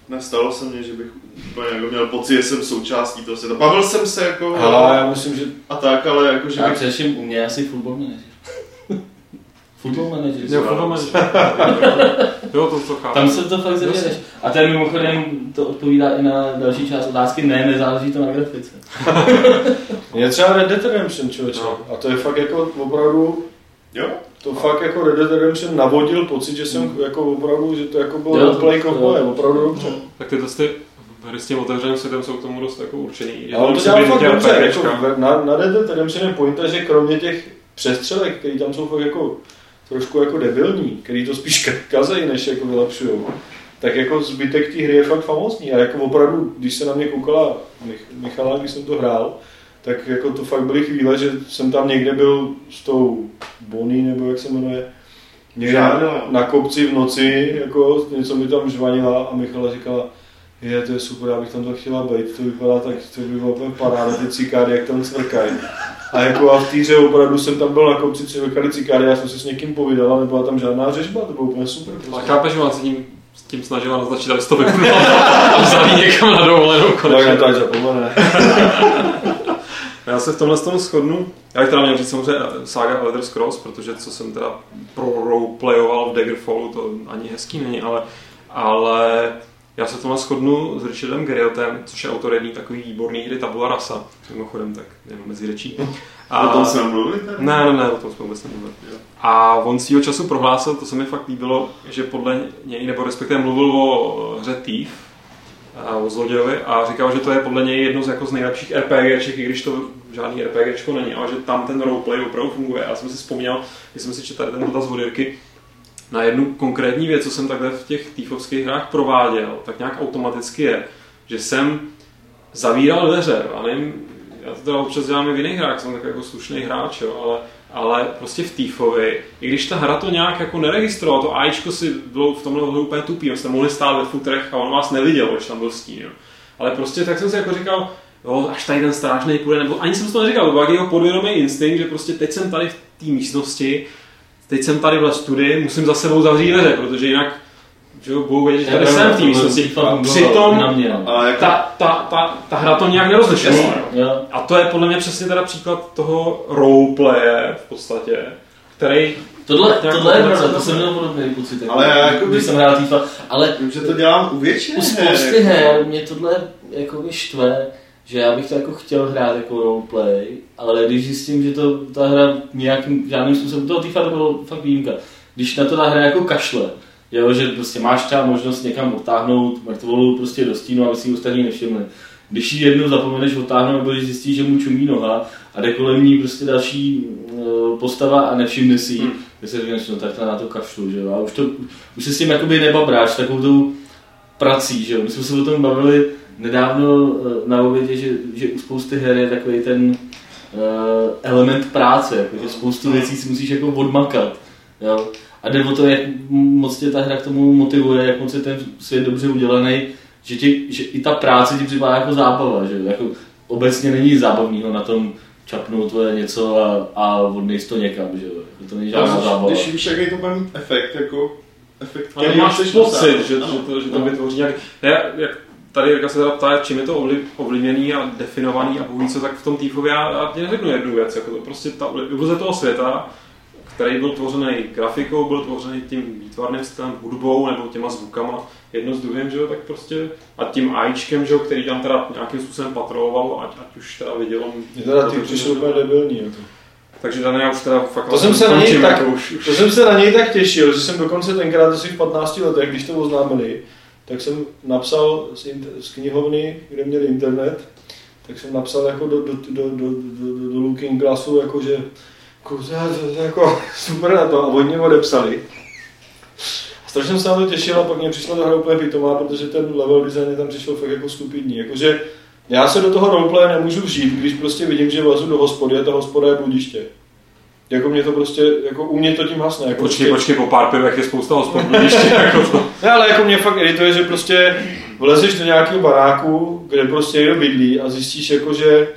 nestalo se mně, že bych úplně jako měl pocit, že jsem součástí toho světa. Bavil jsem se jako Ale já myslím, že a tak, ale jako, že A bych především u mě asi football manager. Football manager. Jo, Football Manager. Jo, to, to chápu. Tam se to fakt zavěřeš. A ten mimochodem to odpovídá i na další část otázky. Ne, nezáleží to na grafice. je třeba Red Dead Redemption, člověče. No. A to je fakt jako opravdu, jo, to fakt jako Red Dead Redemption navodil pocit, že jsem jako opravdu, že to jako bylo Jo, roleplay to- cowboy, to- opravdu dobře. Tak tyhle ty hry s tím otevřeným světem jsou k tomu dost jako určený. Že Ale to dělá fakt dobře, jako na, na Red Dead Redemption je pointa, že kromě těch přestřelek, které tam jsou fakt jako trošku jako debilní, který to spíš kazejí, než jako vylepšujou, tak jako zbytek té hry je fakt famózní. A jako opravdu, když se na mě koukala Mich- Michala, když jsem to hrál, tak jako to fakt byly chvíle, že jsem tam někde byl s tou Bonnie, nebo jak se jmenuje, někde na, na kopci v noci, jako něco mi tam žvanila a Michala říkala, je, to je super, já bych tam tak chtěla být, to vypadá tak, to by bylo úplně paráda, ty cikády, jak tam svrkají. A jako a v té hře opravdu jsem tam byl na kopci, cvrkali cikády, já jsem se s někým povídal a nebyla tam žádná řežba, to bylo úplně super. Prostě. chápeš, že se tím, s tím snažila naznačit, aby to vypnula a vzali někam na dovolenou Tak konečně. to ať zapomene. Já se v tomhle tom shodnu. Já bych teda měl říct samozřejmě Saga Elder Scrolls, protože co jsem teda pro roleplayoval v Daggerfallu, to ani hezký není, ale, ale já se v tomhle shodnu s Richardem Gerriotem, což je autor jedný takový výborný hry Tabula Rasa, mimochodem tak jenom mezi řečí. o tom jsme mluvili? Ne, ne, ne, o tom jsme vůbec nemluvili. A on svýho času prohlásil, to se mi fakt líbilo, že podle něj, nebo respektive mluvil o hře Thief, a o zlodějovi a říkal, že to je podle něj jedno z, jako z nejlepších RPGček, i když to žádný RPGčko není, ale že tam ten roleplay opravdu funguje. Já jsem si vzpomněl, když jsem si četl tady ten dotaz od Jirky, na jednu konkrétní věc, co jsem takhle v těch týfovských hrách prováděl, tak nějak automaticky je, že jsem zavíral dveře, a nevím, já to teda občas dělám i v jiných hrách, jsem takový jako slušný hráč, jo, ale, ale prostě v Týfovi, i když ta hra to nějak jako neregistrovala, to AIčko si bylo v tomhle ohledu úplně tupý, jste mohli stát ve futrech a on vás neviděl, když tam byl stín, jo. Ale prostě tak jsem si jako říkal, jo, až tady ten strážný půjde, nebo ani jsem to neříkal, to byl jeho podvědomý instinkt, že prostě teď jsem tady v té místnosti, teď jsem tady v studii, musím za sebou zavřít dveře, protože jinak že jo, budou vědět, že tady jsem v té místnosti. Přitom na mě, no. Ale jako, ta, ta, ta, ta hra to nějak nerozlišuje. A to je podle mě přesně teda příklad toho roleplaye v podstatě, který Tohle, Tak tohle je jako- pravda, to jsem měl podobný pocit, jako, Ale já jako když by- jsem hrál FIFA, ale vím, že to dělám u většiny u spousty her mě tohle jako by štve, že já bych to jako chtěl hrát jako roleplay, ale když zjistím, že to ta hra nějakým žádným způsobem, toho FIFA to bylo fakt výjimka, když na to ta hra jako kašle, jo, že prostě máš třeba možnost někam odtáhnout mrtvolu prostě do stínu, aby si ji ostatní nevšimli. Když ji jednou zapomeneš odtáhnout, nebo když zjistíš, že mu čumí noha a jde kolem ní prostě další eh, postava a nevšimne si ji, Hmm. tak se říkáš, no tak to na to kašlu, že jo. A už, to, už se s tím jakoby nebabráš, takovou tou prací, že jo. My jsme se o tom bavili nedávno eh, na obědě, že, že u spousty her je takový ten eh, element práce, jako, že spoustu věcí si musíš jako odmakat, jo. A jde o to, jak moc tě ta hra k tomu motivuje, jak moc je ten svět dobře udělaný, že, ti, že i ta práce ti připadá jako zábava, že. Jako obecně není zábavného na tom čapnout tvoje něco a, a odnejst to někam, že. Jako to není žádná zábava. Když víš, jaký to bude mít efekt, jako efekt, Ale který máš pocit, že, že, to, že to vytvoří nějak... Ne, jak tady Jirka se teda ptá, čím je to ovliv, ovlivněný a definovaný a bohu co, tak v tom týfově já, já ti neřeknu jednu věc, jako to prostě ta iluze toho světa, který byl tvořený grafikou, byl tvořený tím výtvarným stylem, hudbou nebo těma zvukama, jedno s druhým, že jo, tak prostě a tím AIčkem, že jo, který tam teda nějakým způsobem patroloval, ať, ať už teda viděl. Mě teda ty přišel úplně debilní. Jako. Takže Dane, já už teda fakt To jsem se na něj končím, tak- jako už, už. To jsem se na něj tak těšil, že jsem dokonce tenkrát asi v 15 letech, když to oznámili, tak jsem napsal z, int- z knihovny, kde měli internet, tak jsem napsal jako do, do, do, do, do, do, Looking Glassu, jako že jako super na to a oni mě odepsali. A strašně se na to těšil a pak mě přišla ta hra úplně pitomá, protože ten level design tam přišel fakt jako stupidní. Jakože já se do toho roleplay nemůžu vžít, když prostě vidím, že vlezu do hospody a ta hospoda je bludiště. Jako mě to prostě, jako u mě to tím hasne. Jako Počkej, prostě, počkej, po pár pivech je spousta hospod, jako to. Ne, ale jako mě fakt irituje, že prostě vlezeš do nějakého baráku, kde prostě někdo bydlí a zjistíš jako, že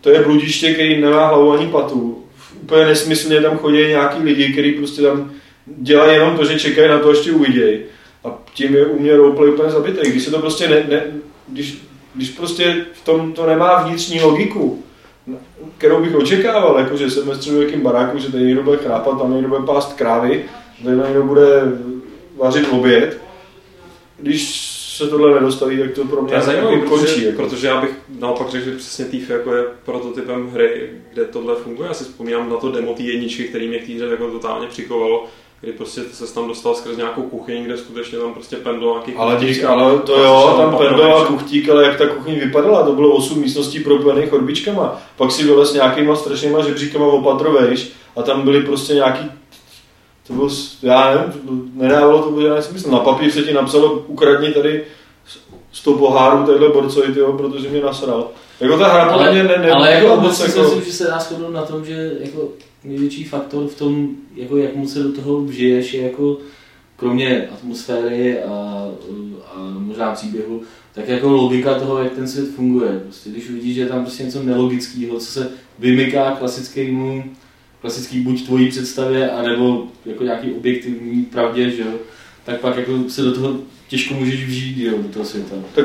to je bludiště, který nemá hlavu ani patu. Úplně nesmyslně tam chodí nějaký lidi, kteří prostě tam dělají jenom to, že čekají na to, až tě uvidějí. A tím je u mě roleplay úplně zabitý. Když se to prostě ne, ne když, když prostě v tom to nemá vnitřní logiku, kterou bych očekával, jako že jsem ve středověkém baráku, že tady někdo bude chrápat, tam někdo bude pást krávy, tady někdo bude vařit oběd. Když se tohle nedostaví, tak to pro mě To je zajímavé, jako končí. protože, Jako. protože já bych naopak řekl, že přesně Thief jako je prototypem hry, kde tohle funguje. Já si vzpomínám na to demo té jedničky, který mě k té hře jako totálně přikovalo, kdy prostě se tam dostal skrz nějakou kuchyň, kde skutečně tam prostě pendlo nějaký Ale, kuchtík dík, a- ale to a jo, tam pendela že- kuchtík, ale jak ta kuchyň vypadala, to bylo 8 místností propojených chodbičkama. Pak si vylez nějakýma strašnýma žebříkama opatrovejš a tam byly prostě nějaký to byl, já nevím, nedávalo to žádný smysl. Na papír se ti napsalo, ukradni tady 100 pohárů téhle borcovi, tyjo, protože mě nasral. Jako ta hra podle mě ne, ne, ale jako si jako, myslím, že se dá shodnout na tom, že jako největší faktor v tom, jako jak moc se do toho vžiješ, je jako kromě atmosféry a, a možná příběhu, tak jako logika toho, jak ten svět funguje. Prostě když uvidíš, že je tam prostě něco nelogického, co se vymyká klasickému, klasický buď tvojí představě, anebo jako nějaký objektivní pravdě, že jo, tak pak jako se do toho těžko můžeš vžít, jo, do toho světa. tak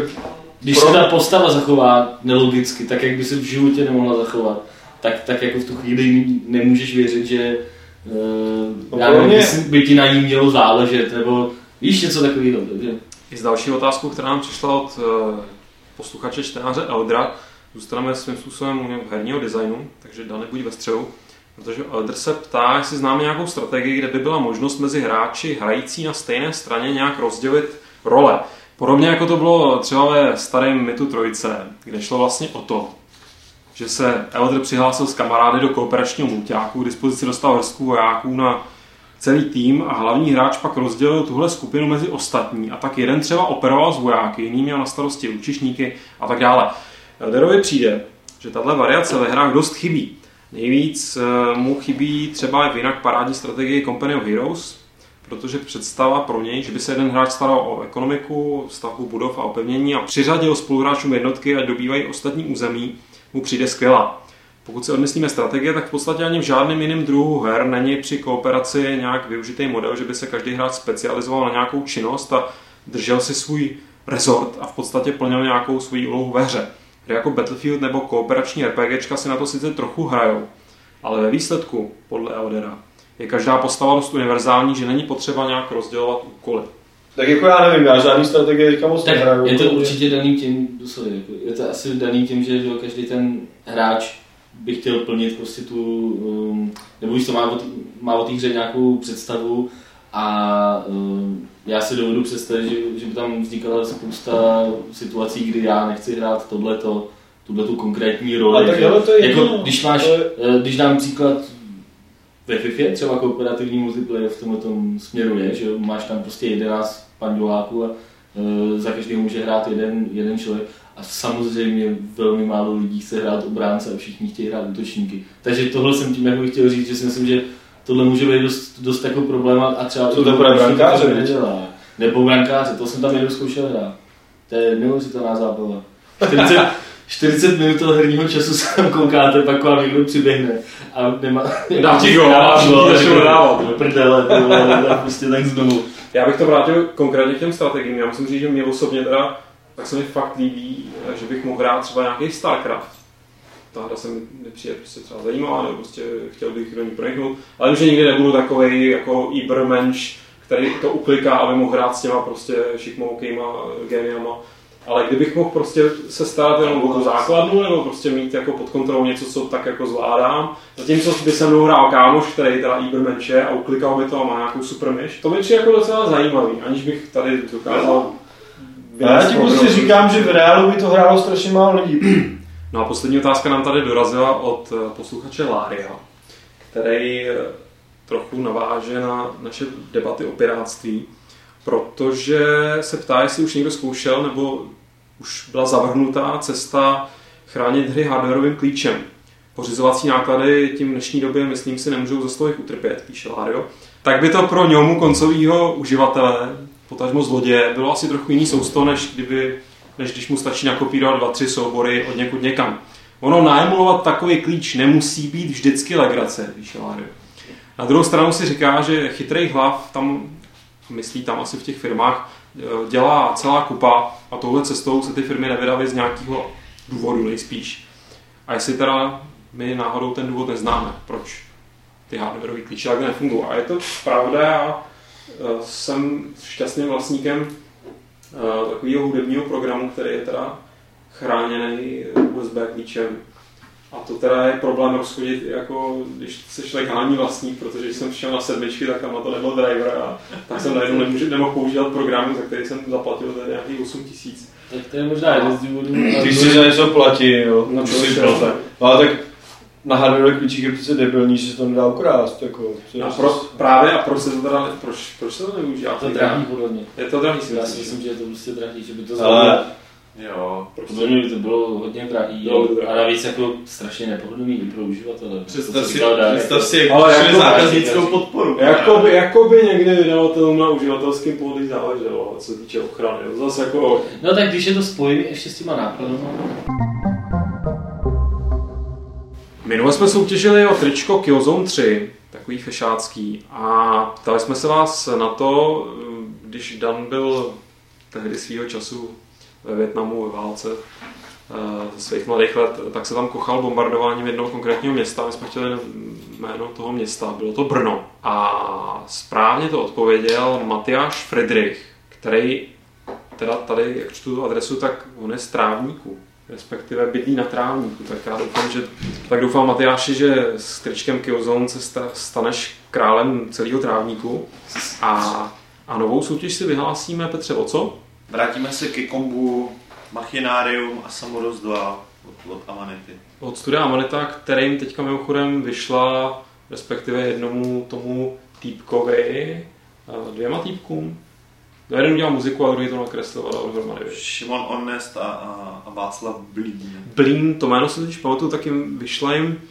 Když Pro- se ta postava zachová nelogicky, tak jak by se v životě nemohla zachovat, tak, tak jako v tu chvíli nemůžeš věřit, že uh, já nevím, jestli by ti na ní mělo záležet, nebo víš něco takového. Takže I s další otázkou, která nám přišla od eh, posluchače čtenáře Eldra, zůstaneme svým způsobem u herního designu, takže Dane buď ve střelu, protože Elder se ptá, jestli známe nějakou strategii, kde by byla možnost mezi hráči hrající na stejné straně nějak rozdělit role. Podobně jako to bylo třeba ve starém mitu trojice, kde šlo vlastně o to, že se Elder přihlásil s kamarády do kooperačního mulťáku, k dispozici dostal hrstku vojáků na celý tým a hlavní hráč pak rozdělil tuhle skupinu mezi ostatní a tak jeden třeba operoval s vojáky, jiný měl na starosti účišníky a tak dále. Elderovi přijde, že tahle variace ve hrách dost chybí. Nejvíc eh, mu chybí třeba v jinak parádní strategii Company of Heroes, protože představa pro něj, že by se jeden hráč staral o ekonomiku, stavbu budov a opevnění a přiřadil spoluhráčům jednotky a dobývají ostatní území, mu přijde skvělá. Pokud se odmyslíme strategie, tak v podstatě ani v žádném jiném druhu her není při kooperaci nějak využitý model, že by se každý hráč specializoval na nějakou činnost a držel si svůj resort a v podstatě plnil nějakou svou úlohu ve hře. Hry jako Battlefield nebo kooperační RPGčka si na to sice trochu hrajou, ale ve výsledku, podle Eldera, je každá postava dost univerzální, že není potřeba nějak rozdělovat úkoly. Tak jako já nevím, já žádný strategie teďka moc Tak nehraju. je to určitě daný tím, sorry, jako, je to asi daný tím, že jo, každý ten hráč by chtěl plnit prostě tu, um, nebo už to má o, má o té hře nějakou představu a um, já si dovedu představit, že, že by tam vznikala spousta situací, kdy já nechci hrát tohleto, tuhle tu konkrétní roli. Ale tak že? to je jako, jedno. když máš, To je- eh, když dám příklad ve FIFA třeba kooperativní multiplayer v tomhle směru je, že máš tam prostě 11 panduláků a e, za každého může hrát jeden, jeden člověk a samozřejmě velmi málo lidí chce hrát obránce a všichni chtějí hrát útočníky. Takže tohle jsem tím jako chtěl říct, že si myslím, že tohle může být dost, dost jako problém a třeba... To to bude brankáře, nedělá. Nebo brankáře, to jsem tam jednou zkoušel hrát. To je neuvěřitelná zábava. 40, 40 minut toho herního času se tam koukáte, pak vám někdo přiběhne a nemá... Dá ti gól, Dá a ti gól, všichni a začnou řekne, dávat. "Do Prdele, prostě tak znovu. Já bych to vrátil konkrétně k těm strategiím. Já musím říct, že mě osobně teda, tak se mi fakt líbí, že bych mohl hrát třeba nějaký StarCraft. Ta hra se mi přijde prostě třeba zajímavá, nebo prostě chtěl bych do ní proniknout. Ale vím, že nikdy nebudu takový jako Ibermensch, který to ukliká, aby mohl hrát s těma prostě šikmoukýma geniama. Ale kdybych mohl prostě se starat jenom o tu základnu, nebo prostě mít jako pod kontrolou něco, co tak jako zvládám, zatímco by se mnou hrál kámoš, který teda Ibermensch je a uklikal by to a má nějakou super myš, to by přijde jako docela zajímavý, aniž bych tady dokázal... Já ti prostě říkám, že v reálu by to hrálo strašně málo lidí. No a poslední otázka nám tady dorazila od eh, posluchače Lária, který eh, trochu naváže na naše debaty o piráctví, protože se ptá, jestli už někdo zkoušel nebo už byla zavrhnutá cesta chránit hry hardwareovým klíčem. Pořizovací náklady tím v dnešní době, myslím si, nemůžou za stolik utrpět, píše Lário. Tak by to pro němu koncového uživatele, potažmo zloděje, bylo asi trochu jiný sousto, než kdyby než když mu stačí nakopírovat dva, tři soubory od někud někam. Ono naemulovat takový klíč nemusí být vždycky legrace, píše Lário. Na druhou stranu si říká, že chytrých hlav tam, myslí tam asi v těch firmách, eh, dělá celá kupa a touhle cestou se ty firmy nevydaly z nějakého důvodu nejspíš. A jestli teda my náhodou ten důvod neznáme, proč ty hardwareové klíče takhle nefungují. A je to pravda, já eh, jsem šťastným vlastníkem eh, takového hudebního programu, který je teda chráněný USB klíčem. A to teda je problém rozchodit, jako když jsi legální vlastník, protože když jsem šel na sedmičky, tak tam na to nebyl driver a tak jsem najednou nemůžu, nemohl používat programy, za který jsem zaplatil tady nějakých 8 tisíc. Tak to je možná jeden z důvodů. Když si za něco platí, jo. No, to to si je byl, to. tak. No ale tak na hardware klíčích je přece debilní, že se to nedá ukrást. Jako, A pro, právě a proč se to teda, proč, proč se to nevyužívá? To je drahý podle mě. Je to drahý si Já si myslím, že je to prostě drahý, že by to Ale zaujalo. Jo. Podle mě by to bylo hodně drahý Bylo by drahý. a navíc jako strašně nepohodlný i pro uživatele. Představ si, představ si, jak Ale jako- zákaznickou podporu. Jakoby, jakoby někdy vydavatelům na uživatelském pohodlí záleželo, co se týče ochrany. jo. Zase jako, No tak když je to spojený ještě s těma nákladama, Minule jsme soutěžili o tričko Killzone 3, takový fešácký, a ptali jsme se vás na to, když Dan byl tehdy svýho času ve Větnamu, ve válce, eh, ze svých mladých let, tak se tam kochal bombardováním jednoho konkrétního města. My jsme chtěli jméno toho města, bylo to Brno. A správně to odpověděl Matyáš Friedrich, který teda tady, jak čtu tu adresu, tak on je z Trávníku, respektive bydlí na Trávníku, tak já doufám, že, tak doufám Matyáši, že s tričkem Killzone se sta- staneš králem celého Trávníku a, a novou soutěž si vyhlásíme, Petře, o co? Vrátíme se ke kombu Machinarium a Samoros 2 od, od Amanity. Od studia Amanita, kterým teďka mimochodem vyšla, respektive jednomu tomu týpkovi, uh, dvěma týpkům. No jeden udělal muziku a druhý to nakresloval a dohromady. Šimon Onest a, a, a Václav Blín. Blín, to jméno si totiž pamatuju, tak jim vyšla jim,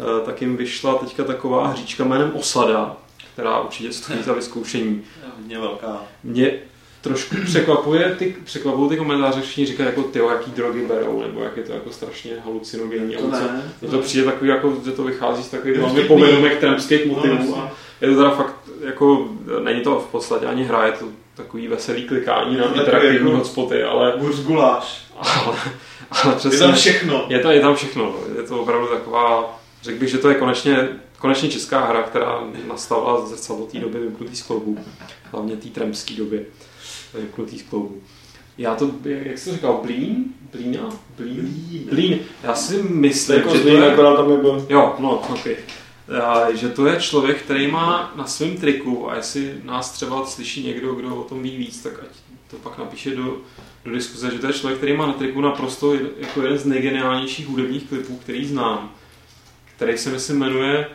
eh, tak jim vyšla teďka taková hříčka jménem Osada, která určitě stojí za vyzkoušení. Hodně velká. Mě trošku překvapuje ty, překvapují ty komentáře, všichni říkají jako ty, jaký drogy berou, nebo jak je to jako strašně halucinogenní. To ne. Mně to přijde takový, jako, že to vychází z takových Je velmi vtipný. povědomek trampských motivů. No, a je to teda fakt, jako, není to v podstatě ani hra, je to takový veselý klikání na Je to interaktivní jako- hotspoty, ale, Burz guláš. ale, ale Je přesně, tam všechno. je, to, je tam všechno. no. Je to opravdu taková, řekl bych, že to je konečně, konečně česká hra, která nastavila zrcadlo té doby vymknutý z kloubů. Hlavně té trampské doby vymknutý z kloubů. Já to, jak jsi to říkal, Blín? Blína? Blín? Blín. Já si myslím, Jako že to je... akorát tam nebyl. Jo, no, ok. A, že to je člověk, který má na svém triku a jestli nás třeba slyší někdo, kdo o tom ví víc, tak ať to pak napíše do, do diskuze, že to je člověk, který má na triku naprosto jed- jako jeden z nejgeniálnějších hudebních klipů, který znám, který se myslím jmenuje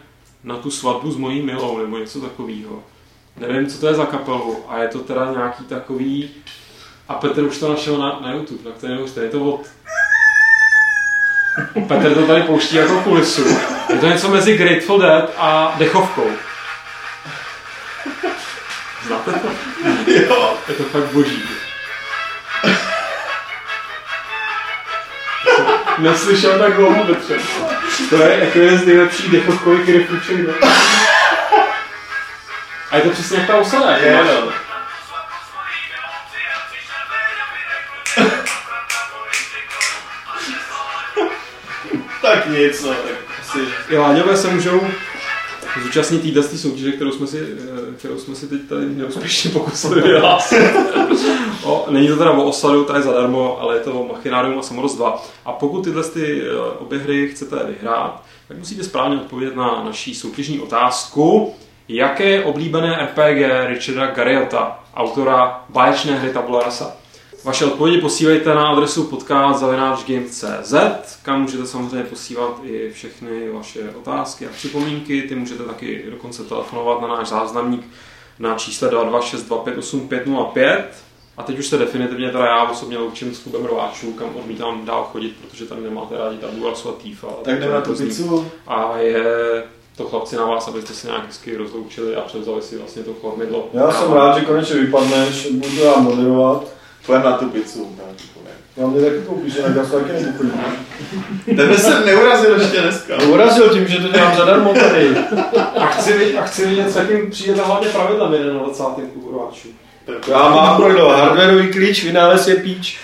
Na tu svatbu s mojí milou nebo něco takového. Nevím, co to je za kapelu a je to teda nějaký takový a Petr už to našel na, na YouTube, na kterém už je to od Petr to tady pouští jako kulisu. Je to něco mezi Grateful Dead a dechovkou. Znáte to? Jo. Je to fakt boží. Neslyšel tak dlouho Petře. To je jako jeden z nejlepších dechovkových riffů. A je to přesně jak ta osada. Je, máš- no. Tak nic, no, tak asi... I Láďové se můžou zúčastnit této soutěže, kterou jsme si, eh, kterou jsme si teď tady neúspěšně pokusili vyhlásit. o, není to teda o osadu, ta je zadarmo, ale je to o Machinarium a Samorost 2. A pokud tyhle ty eh, obě hry chcete vyhrát, tak musíte správně odpovědět na naší soutěžní otázku. Jaké je oblíbené RPG Richarda Garriota, autora báječné hry Tabula Rasa? Vaše odpovědi posílejte na adresu podcast.games.cz, kam můžete samozřejmě posílat i všechny vaše otázky a připomínky. Ty můžete taky dokonce telefonovat na náš záznamník na čísle 2262585. A teď už se definitivně teda já osobně loučím s klubem rváčů, kam odmítám dál chodit, protože tam nemáte rádi tabu a týfa. Tak jdeme na tu pizzu. A je to chlapci na vás, abyste se nějak hezky rozloučili a převzali si vlastně to kormidlo. Já jsem rád, že konečně vypadneš, budu já moderovat. Půjdeme na tu pizzu. Já mě taky koupíš, jinak já se taky nebudu Tebe jsem neurazil ještě dneska. Urazil tím, že to dělám zadarmo tady. A chci, vidět, a chci vidět, s jakým přijde hlavně pravidla v 21. klubu rváčů. Já mám projdo hardwareový klíč, vynález je píč.